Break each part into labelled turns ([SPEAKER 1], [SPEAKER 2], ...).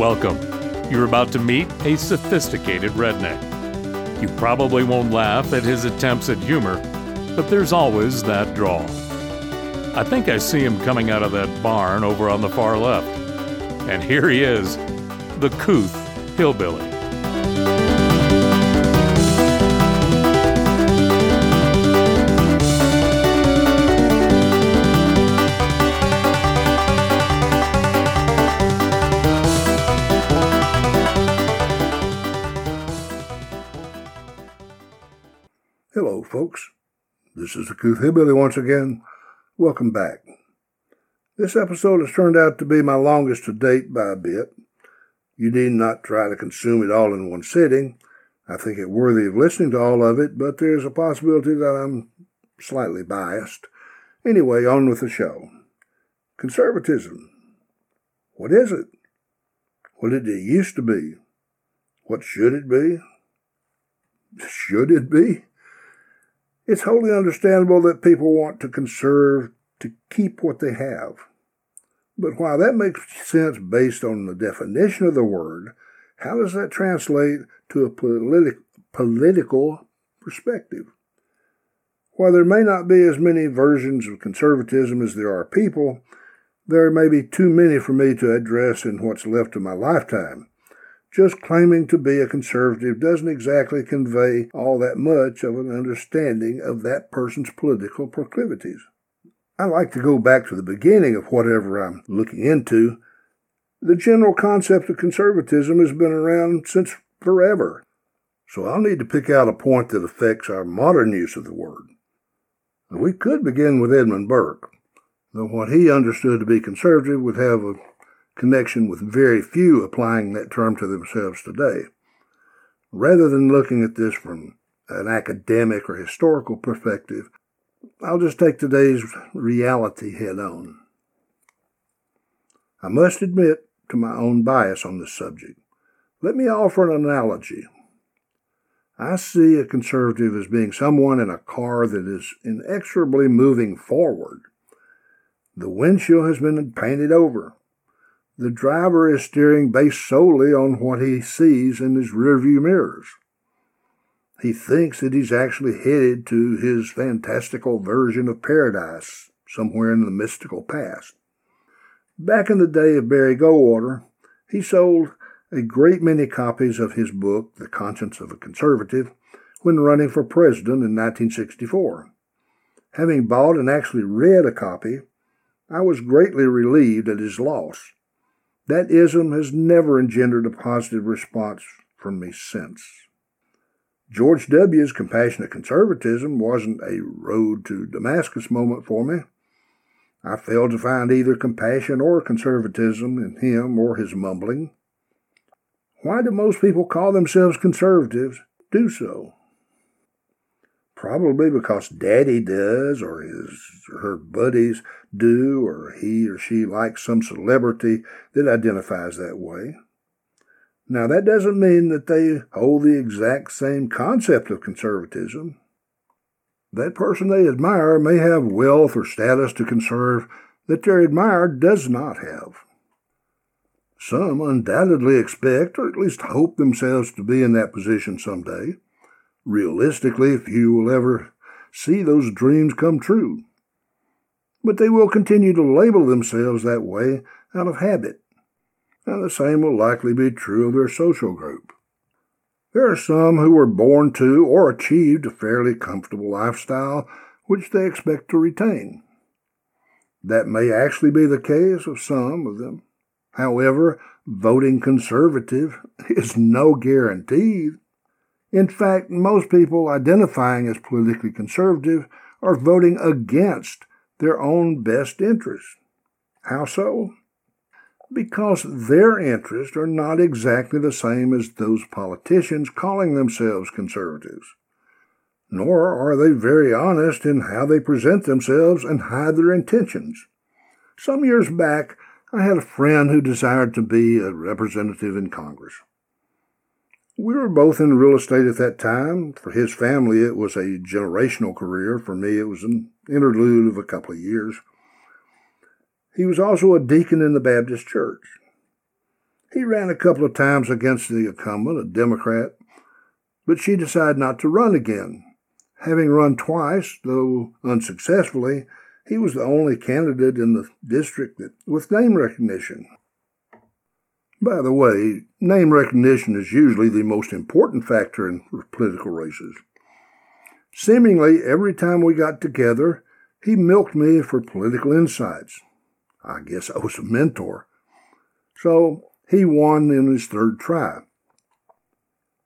[SPEAKER 1] Welcome. You're about to meet a sophisticated redneck. You probably won't laugh at his attempts at humor, but there's always that drawl. I think I see him coming out of that barn over on the far left. And here he is, the Couth Hillbilly.
[SPEAKER 2] Folks. This is the Couth Hillbilly once again. Welcome back. This episode has turned out to be my longest to date by a bit. You need not try to consume it all in one sitting. I think it worthy of listening to all of it, but there's a possibility that I'm slightly biased. Anyway, on with the show. Conservatism. What is it? What did it used to be? What should it be? Should it be? It's wholly understandable that people want to conserve to keep what they have. But while that makes sense based on the definition of the word, how does that translate to a politi- political perspective? While there may not be as many versions of conservatism as there are people, there may be too many for me to address in what's left of my lifetime. Just claiming to be a conservative doesn't exactly convey all that much of an understanding of that person's political proclivities. I like to go back to the beginning of whatever I'm looking into. The general concept of conservatism has been around since forever, so I'll need to pick out a point that affects our modern use of the word. We could begin with Edmund Burke, though what he understood to be conservative would have a connection with very few applying that term to themselves today. Rather than looking at this from an academic or historical perspective, I'll just take today's reality head on. I must admit to my own bias on this subject. Let me offer an analogy. I see a conservative as being someone in a car that is inexorably moving forward. The windshield has been painted over. The driver is steering based solely on what he sees in his rearview mirrors. He thinks that he's actually headed to his fantastical version of paradise somewhere in the mystical past. Back in the day of Barry Goldwater, he sold a great many copies of his book, The Conscience of a Conservative, when running for president in 1964. Having bought and actually read a copy, I was greatly relieved at his loss. That ism has never engendered a positive response from me since. George W.'s compassionate conservatism wasn't a road to Damascus moment for me. I failed to find either compassion or conservatism in him or his mumbling. Why do most people call themselves conservatives do so? Probably because daddy does, or his or her buddies do, or he or she likes some celebrity that identifies that way. Now, that doesn't mean that they hold the exact same concept of conservatism. That person they admire may have wealth or status to conserve that their admirer does not have. Some undoubtedly expect, or at least hope themselves to be in that position someday. Realistically, few will ever see those dreams come true. But they will continue to label themselves that way out of habit and the same will likely be true of their social group. There are some who were born to or achieved a fairly comfortable lifestyle which they expect to retain. That may actually be the case of some of them. However, voting conservative is no guarantee. In fact, most people identifying as politically conservative are voting against their own best interests. How so? because their interests are not exactly the same as those politicians calling themselves conservatives. Nor are they very honest in how they present themselves and hide their intentions. Some years back, I had a friend who desired to be a representative in Congress. We were both in real estate at that time. For his family, it was a generational career. For me, it was an interlude of a couple of years. He was also a deacon in the Baptist church. He ran a couple of times against the incumbent, a Democrat, but she decided not to run again. Having run twice, though unsuccessfully, he was the only candidate in the district with name recognition. By the way, name recognition is usually the most important factor in political races. Seemingly every time we got together, he milked me for political insights. I guess I was a mentor. So he won in his third try.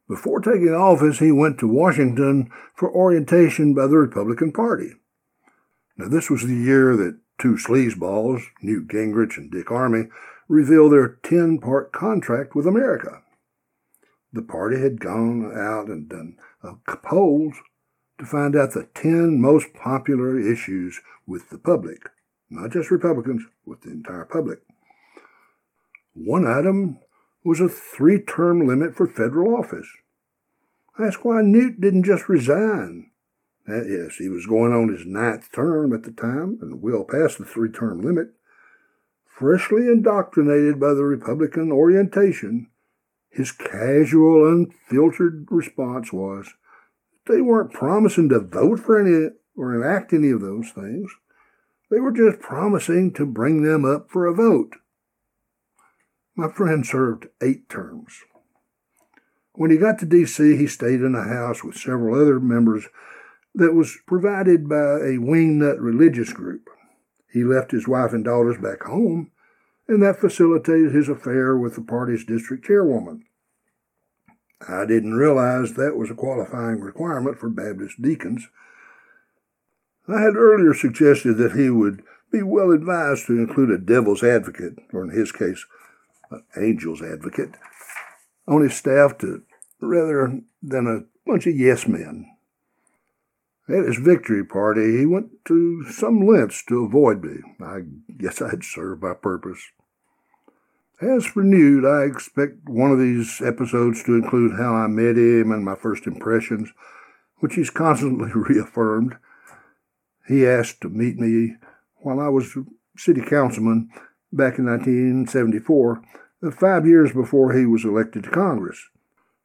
[SPEAKER 2] Before taking office, he went to Washington for orientation by the Republican Party. Now, this was the year that two sleazeballs, Newt Gingrich and Dick Armey, reveal their 10 part contract with America. The party had gone out and done polls to find out the 10 most popular issues with the public, not just Republicans, with the entire public. One item was a three term limit for federal office. Asked why Newt didn't just resign. Yes, he was going on his ninth term at the time and well past the three term limit freshly indoctrinated by the Republican orientation, his casual, unfiltered response was they weren't promising to vote for any or enact any of those things. They were just promising to bring them up for a vote. My friend served eight terms. When he got to D.C., he stayed in a house with several other members that was provided by a wingnut religious group. He left his wife and daughters back home, and that facilitated his affair with the party's district chairwoman. I didn't realize that was a qualifying requirement for Baptist deacons. I had earlier suggested that he would be well advised to include a devil's advocate, or in his case, an angel's advocate, on his staff to rather than a bunch of yes men. At his victory party, he went to some lengths to avoid me. I guess I'd served my purpose. As for Newt, I expect one of these episodes to include how I met him and my first impressions, which he's constantly reaffirmed. He asked to meet me while I was city councilman back in 1974, five years before he was elected to Congress.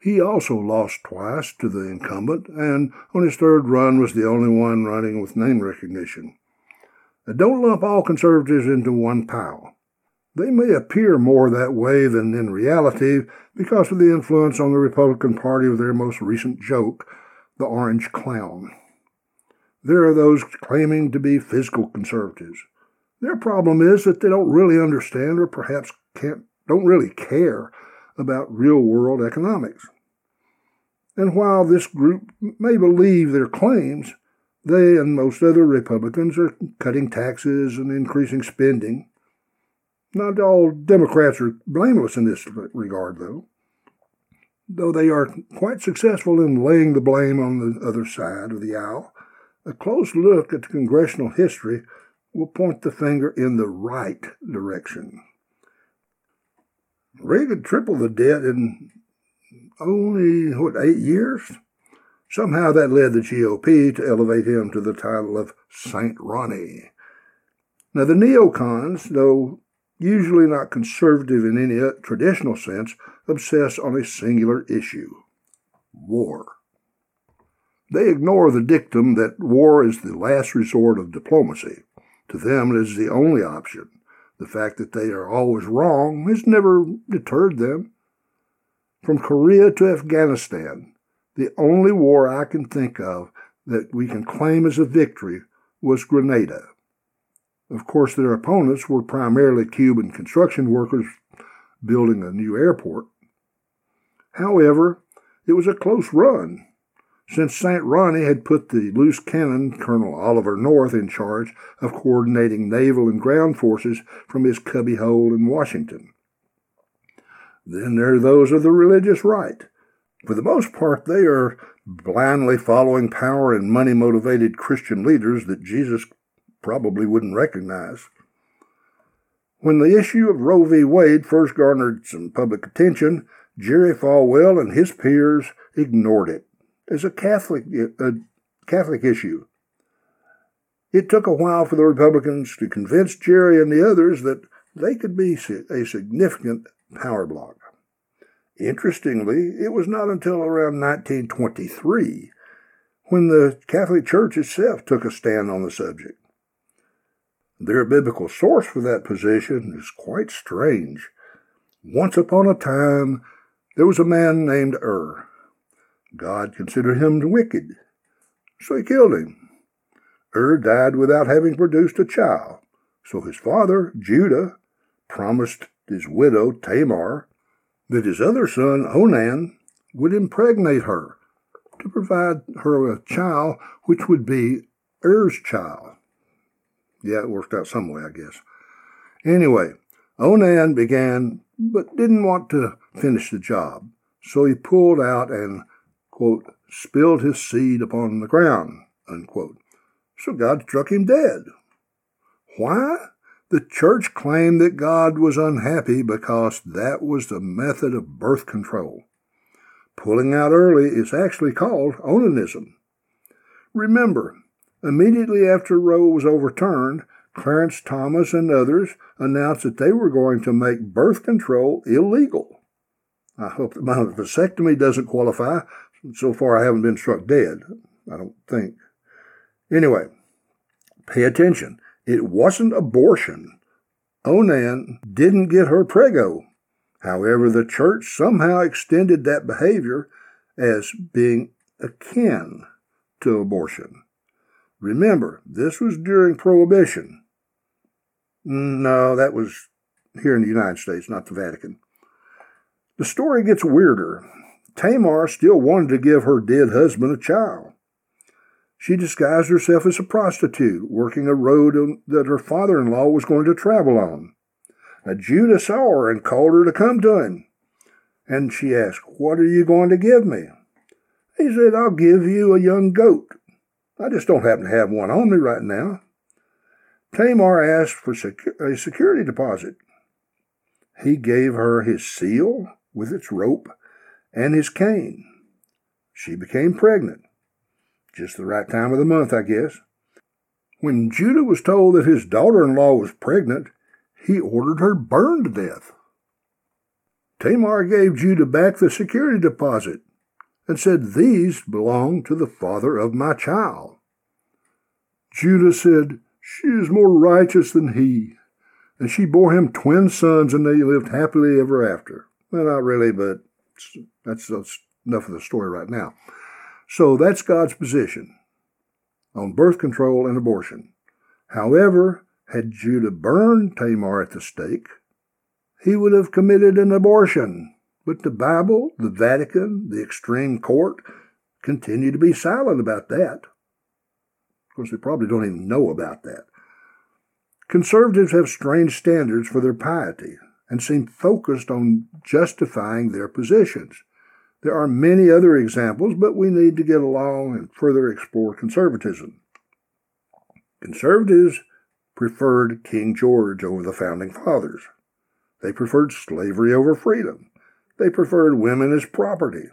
[SPEAKER 2] He also lost twice to the incumbent, and on his third run was the only one running with name recognition. Now, don't lump all conservatives into one pile. They may appear more that way than in reality because of the influence on the Republican Party of their most recent joke, the Orange Clown. There are those claiming to be physical conservatives. Their problem is that they don't really understand or perhaps can't, don't really care about real world economics. And while this group may believe their claims, they and most other Republicans are cutting taxes and increasing spending. Not all Democrats are blameless in this regard, though. Though they are quite successful in laying the blame on the other side of the aisle, a close look at the congressional history will point the finger in the right direction. Reagan tripled the debt in only, what, eight years? Somehow that led the GOP to elevate him to the title of Saint Ronnie. Now, the neocons, though usually not conservative in any traditional sense, obsess on a singular issue war. They ignore the dictum that war is the last resort of diplomacy. To them, it is the only option. The fact that they are always wrong has never deterred them. From Korea to Afghanistan, the only war I can think of that we can claim as a victory was Grenada. Of course, their opponents were primarily Cuban construction workers building a new airport. However, it was a close run since St. Ronnie had put the loose cannon Colonel Oliver North in charge of coordinating naval and ground forces from his cubbyhole in Washington. Then there are those of the religious right. For the most part, they are blindly following power and money motivated Christian leaders that Jesus probably wouldn't recognize. When the issue of Roe v. Wade first garnered some public attention, Jerry Falwell and his peers ignored it as a Catholic, uh, a Catholic issue. It took a while for the Republicans to convince Jerry and the others that they could be a significant power block. Interestingly, it was not until around 1923 when the Catholic Church itself took a stand on the subject. Their biblical source for that position is quite strange. Once upon a time, there was a man named Ur. God considered him wicked, so he killed him. Ur died without having produced a child, so his father, Judah, promised his widow, Tamar, that his other son, Onan, would impregnate her to provide her a child which would be Er's child. Yeah, it worked out some way, I guess. Anyway, Onan began, but didn't want to finish the job. So he pulled out and, quote, spilled his seed upon the ground, unquote. So God struck him dead. Why? The church claimed that God was unhappy because that was the method of birth control. Pulling out early is actually called onanism. Remember, immediately after Roe was overturned, Clarence Thomas and others announced that they were going to make birth control illegal. I hope that my vasectomy doesn't qualify. So far, I haven't been struck dead. I don't think. Anyway, pay attention. It wasn't abortion. Onan didn't get her prego. However, the church somehow extended that behavior as being akin to abortion. Remember, this was during Prohibition. No, that was here in the United States, not the Vatican. The story gets weirder. Tamar still wanted to give her dead husband a child. She disguised herself as a prostitute, working a road that her father in law was going to travel on. Now, Judah saw her and called her to come to him. And she asked, What are you going to give me? He said, I'll give you a young goat. I just don't happen to have one on me right now. Tamar asked for a security deposit. He gave her his seal with its rope and his cane. She became pregnant. Just the right time of the month, I guess. When Judah was told that his daughter in law was pregnant, he ordered her burned to death. Tamar gave Judah back the security deposit and said, These belong to the father of my child. Judah said, She is more righteous than he. And she bore him twin sons, and they lived happily ever after. Well, not really, but that's, enough of the story right now. So that's God's position on birth control and abortion. However, had Judah burned Tamar at the stake, he would have committed an abortion. But the Bible, the Vatican, the extreme court continue to be silent about that. Of course, they probably don't even know about that. Conservatives have strange standards for their piety and seem focused on justifying their positions. There are many other examples, but we need to get along and further explore conservatism. Conservatives preferred King George over the founding fathers. They preferred slavery over freedom. They preferred women as property.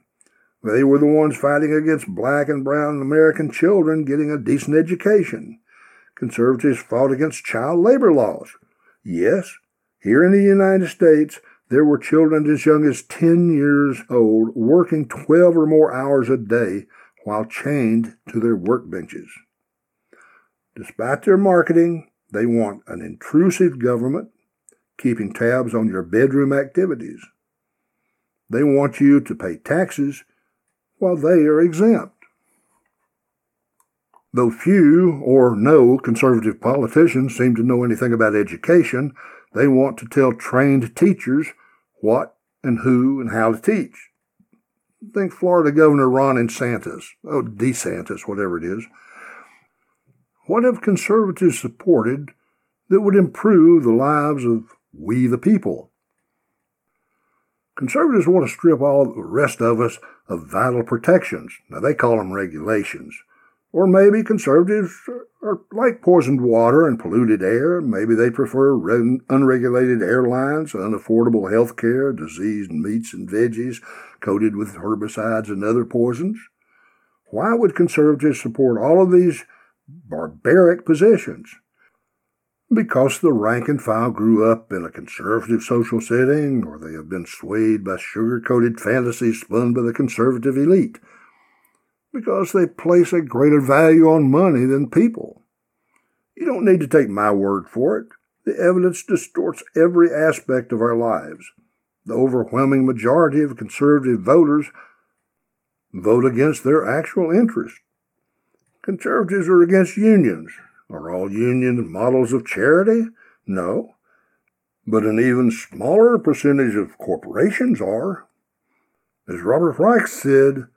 [SPEAKER 2] They were the ones fighting against black and brown American children getting a decent education. Conservatives fought against child labor laws. Yes, here in the United States, there were children as young as 10 years old working 12 or more hours a day while chained to their workbenches. Despite their marketing, they want an intrusive government keeping tabs on your bedroom activities. They want you to pay taxes while they are exempt. Though few or no conservative politicians seem to know anything about education, they want to tell trained teachers what and who and how to teach. Think Florida Governor Ron DeSantis, oh, DeSantis, whatever it is. What have conservatives supported that would improve the lives of we the people? Conservatives want to strip all the rest of us of vital protections. Now, they call them regulations. Or maybe conservatives are like poisoned water and polluted air. Maybe they prefer unregulated airlines, unaffordable health care, diseased meats and veggies coated with herbicides and other poisons. Why would conservatives support all of these barbaric positions. because the rank and file grew up in a conservative social setting or they have been swayed by sugar coated fantasies spun by the conservative elite, because they place a greater value on money than people. You don't need to take my word for it. The evidence distorts every aspect of our lives. The overwhelming majority of conservative voters vote against their actual interests. Conservatives are against unions, are all unions models of charity? No. But an even smaller percentage of corporations are. As Robert Reich said,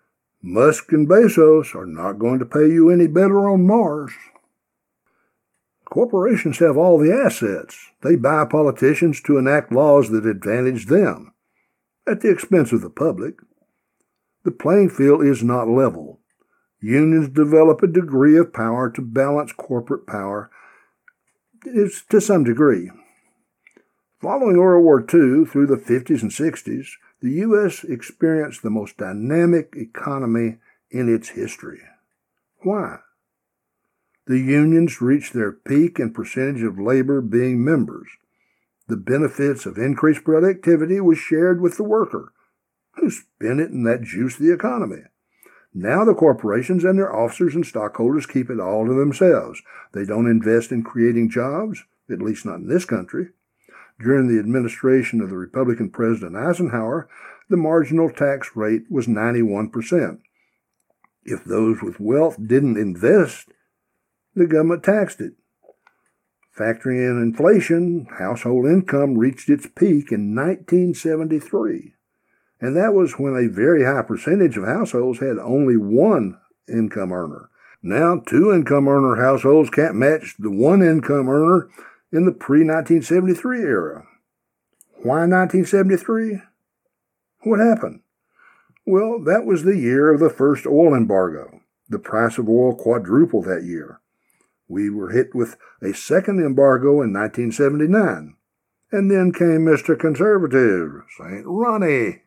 [SPEAKER 2] Musk and Bezos are not going to pay you any better on Mars. Corporations have all the assets. They buy politicians to enact laws that advantage them, at the expense of the public. The playing field is not level. Unions develop a degree of power to balance corporate power is to some degree. Following World War II through the 50s and 60s, the U.S. experienced the most dynamic economy in its history. Why? The unions reached their peak in percentage of labor being members. The benefits of increased productivity was shared with the worker, who spent it and that juiced the economy. Now the corporations and their officers and stockholders keep it all to themselves. They don't invest in creating jobs, at least not in this country. During the administration of the Republican President Eisenhower, the marginal tax rate was 91%. If those with wealth didn't invest, the government taxed it. Factoring in inflation, household income reached its peak in 1973 and that was when a very high percentage of households had only one income earner. Now, two income earner households can't match the one income earner in the pre 1973 era. Why 1973? What happened? Well, that was the year of the first oil embargo. The price of oil quadrupled that year. We were hit with a second embargo in 1979. And then came Mr. Conservative, St. Ronnie.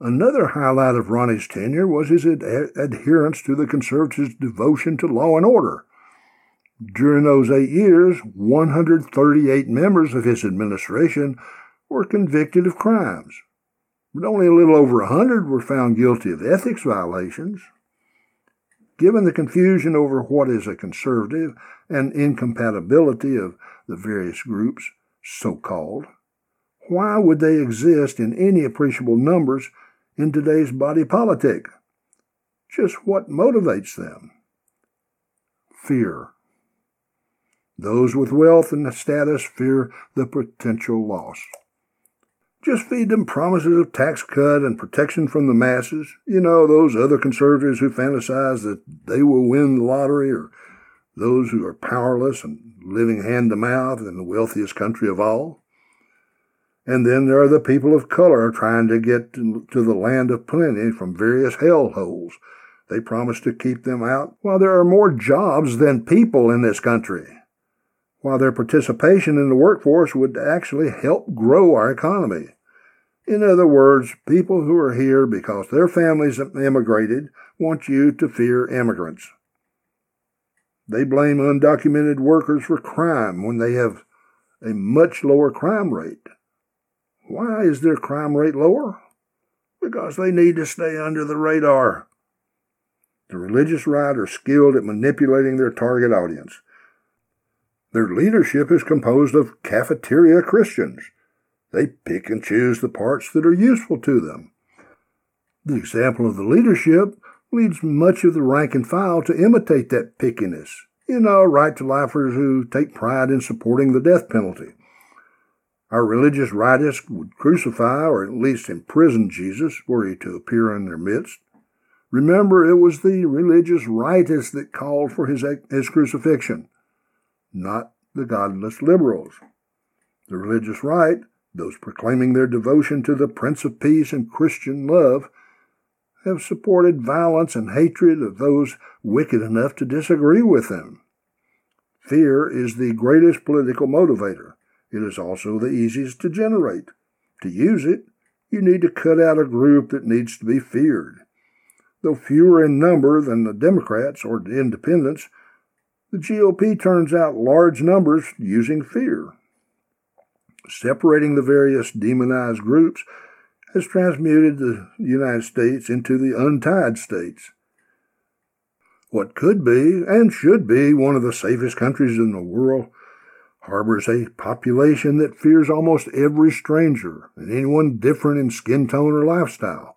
[SPEAKER 2] Another highlight of Ronnie's tenure was his ad- adherence to the conservatives' devotion to law and order. During those eight years, 138 members of his administration were convicted of crimes, but only a little over 100 were found guilty of ethics violations. Given the confusion over what is a conservative and incompatibility of the various groups, so called, why would they exist in any appreciable numbers in today's body politic. Just what motivates them? Fear. Those with wealth and status fear the potential loss. Just feed them promises of tax cut and protection from the masses. You know, those other conservatives who fantasize that they will win the lottery or those who are powerless and living hand to mouth in the wealthiest country of all. And then there are the people of color trying to get to, the land of plenty from various hellholes. They promise to keep them out while there are more jobs than people in this country. While their participation in the workforce would actually help grow our economy. In other words, people who are here because their families immigrated want you to fear immigrants. They blame undocumented workers for crime when they have a much lower crime rate. Why is their crime rate lower? Because they need to stay under the radar. The religious right are skilled at manipulating their target audience. Their leadership is composed of cafeteria Christians. They pick and choose the parts that are useful to them. The example of the leadership leads much of the rank and file to imitate that pickiness. You know, right to lifers who take pride in supporting the death penalty. Our religious rightists would crucify or at least imprison Jesus were he to appear in their midst. Remember, it was the religious rightists that called for his, his crucifixion, not the godless liberals. The religious right, those proclaiming their devotion to the Prince of Peace and Christian love, have supported violence and hatred of those wicked enough to disagree with them. Fear is the greatest political motivator. It is also the easiest to generate. To use it, you need to cut out a group that needs to be feared. Though fewer in number than the Democrats or the Independents, The GOP turns out large numbers using fear. Separating the various demonized groups has transmuted the United States into the untied states. What could be and should be one of the safest countries in the world harbors a population that fears almost every stranger and anyone different in skin tone or lifestyle,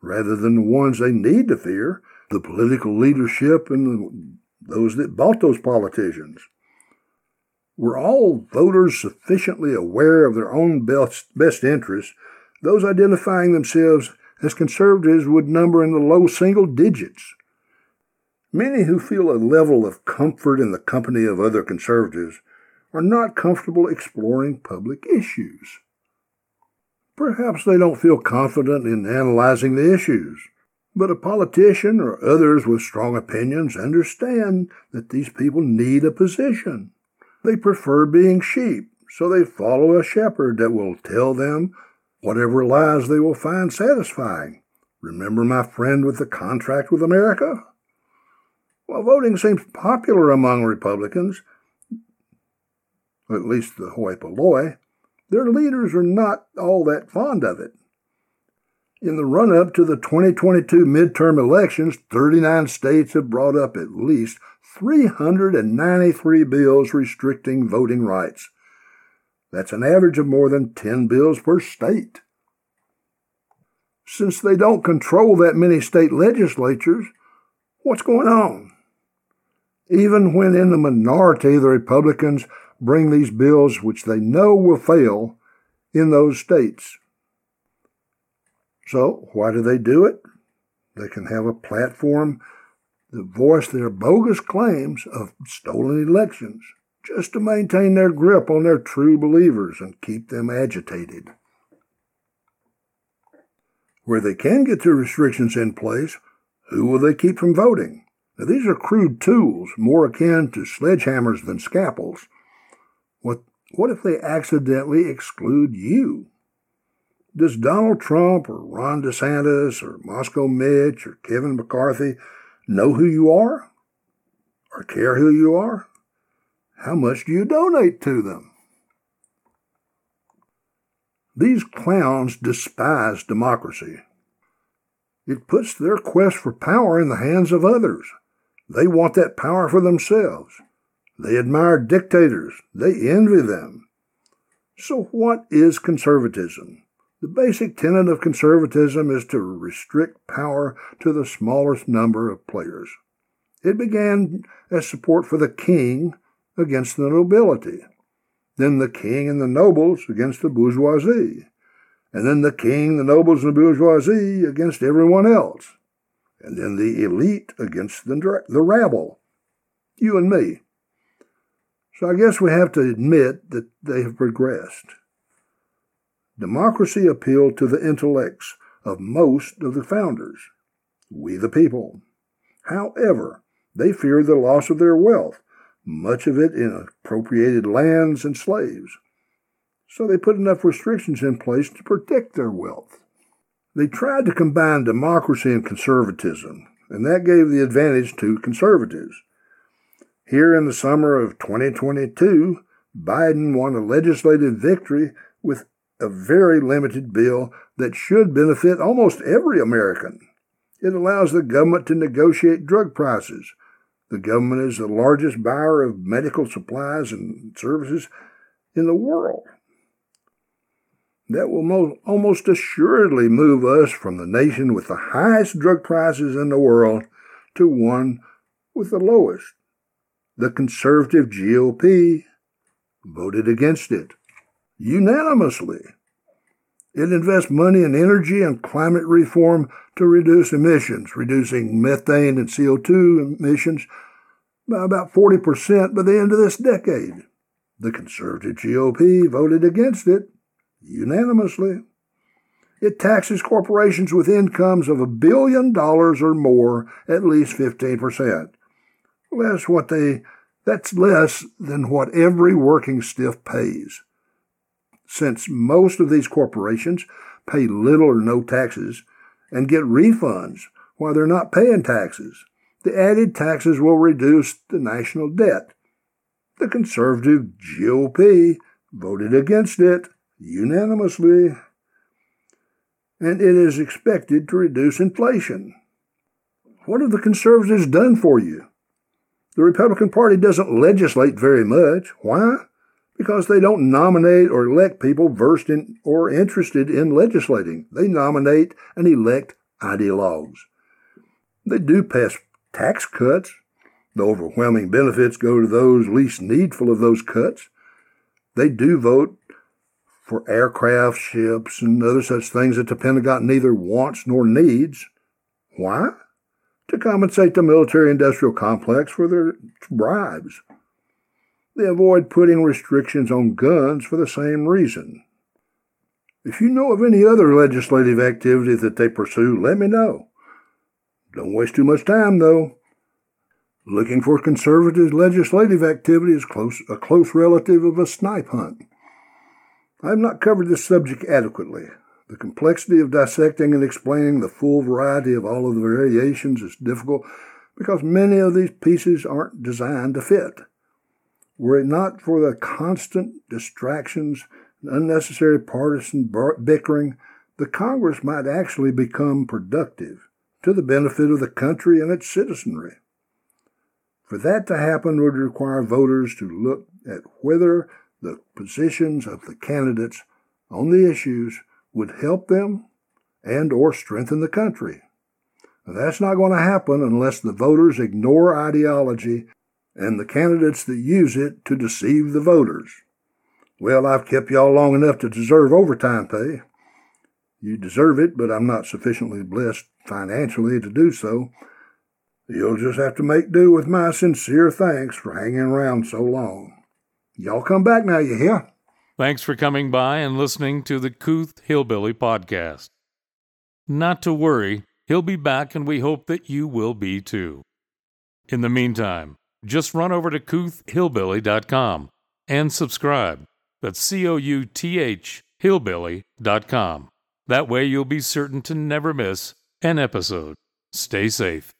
[SPEAKER 2] rather than the ones they need to fear, the political leadership and the those that bought those politicians. Were all voters sufficiently aware of their own best, best interests, those identifying themselves as conservatives would number in the low single digits. Many who feel a level of comfort in the company of other conservatives are not comfortable exploring public issues. Perhaps they don't feel confident in analyzing the issues. But a politician or others with strong opinions understand that these people need a position. They prefer being sheep, so they follow a shepherd that will tell them whatever lies they will find satisfying. Remember my friend with the contract with America? While voting seems popular among Republicans, at least the hoi polloi, their leaders are not all that fond of it. In the run up to the 2022 midterm elections, 39 states have brought up at least 393 bills restricting voting rights. That's an average of more than 10 bills per state. Since they don't control that many state legislatures, what's going on? Even when in the minority, the Republicans bring these bills which they know will fail in those states. So, why do they do it? They can have a platform that voice their bogus claims of stolen elections just to maintain their grip on their true believers and keep them agitated. Where they can get their restrictions in place, who will they keep from voting? Now, these are crude tools, more akin to sledgehammers than scalpels. What, what if they accidentally exclude you? Does Donald Trump or Ron DeSantis or Moscow Mitch or Kevin McCarthy know who you are? Or care who you are? How much do you donate to them? These clowns despise democracy. It puts their quest for power in the hands of others. They want that power for themselves. They admire dictators. They envy them. So, what is conservatism? The basic tenet of conservatism is to restrict power to the smallest number of players. It began as support for the king against the nobility, then the king and the nobles against the bourgeoisie, and then the king, the nobles, and the bourgeoisie against everyone else, and then the elite against the, the rabble, you and me. So I guess we have to admit that they have progressed. Democracy appealed to the intellects of most of the founders, we the people. However, they feared the loss of their wealth, much of it in appropriated lands and slaves. So they put enough restrictions in place to protect their wealth. They tried to combine democracy and conservatism, and that gave the advantage to conservatives. Here in the summer of 2022, Biden won a legislative victory with a very limited bill that should benefit almost every American. It allows the government to negotiate drug prices. The government is the largest buyer of medical supplies and services in the world. That will most, almost assuredly move us from the nation with the highest drug prices in the world to one with the lowest. The conservative GOP voted against it unanimously. It invests money in energy and climate reform to reduce emissions, reducing methane and CO2 emissions by about 40% by the end of this decade. The conservative GOP voted against it unanimously. It taxes corporations with incomes of a billion dollars or more at least 15%. Less what they that's less than what every working stiff pays since most of these corporations pay little or no taxes and get refunds while they're not paying taxes. the added taxes will reduce the national debt. The conservative GOP voted against it unanimously, and it is expected to reduce inflation. What have the conservatives done for you? The Republican Party doesn't legislate very much. Why? Because they don't nominate or elect people versed in or interested in legislating. They nominate and elect ideologues. They do pass tax cuts. The overwhelming benefits go to those least needful of those cuts. They do vote for aircraft, ships, and other such things that the Pentagon neither wants nor needs. Why? To compensate the military industrial complex for their bribes. They avoid putting restrictions on guns for the same reason. If you know of any other legislative activity that they pursue, let me know. Don't waste too much time, though. Looking for conservative legislative activity is close, a close relative of a snipe hunt. I have not covered this subject adequately. The complexity of dissecting and explaining the full variety of all of the variations is difficult because many of these pieces aren't designed to fit. Were it not for the constant distractions and unnecessary partisan bickering, the Congress might actually become productive to the benefit of the country and its citizenry. For that to happen would require voters to look at whether the positions of the candidates on the issues would help them and or strengthen the country. Now, that's not going to happen unless the voters ignore ideology and the candidates that use it to deceive the voters. Well, I've kept y'all long enough to deserve overtime pay. You deserve it, but I'm not sufficiently blessed financially to do so. You'll just have to make do with my sincere thanks for hanging around so long. Y'all come back now, you hear?
[SPEAKER 1] Thanks for coming by and listening to the Couth Hillbilly Podcast. Not to worry, he'll be back, and we hope that you will be too. In the meantime, just run over to couthhillbilly.com and subscribe. That's C O U T H hillbilly.com. That way you'll be certain to never miss an episode. Stay safe.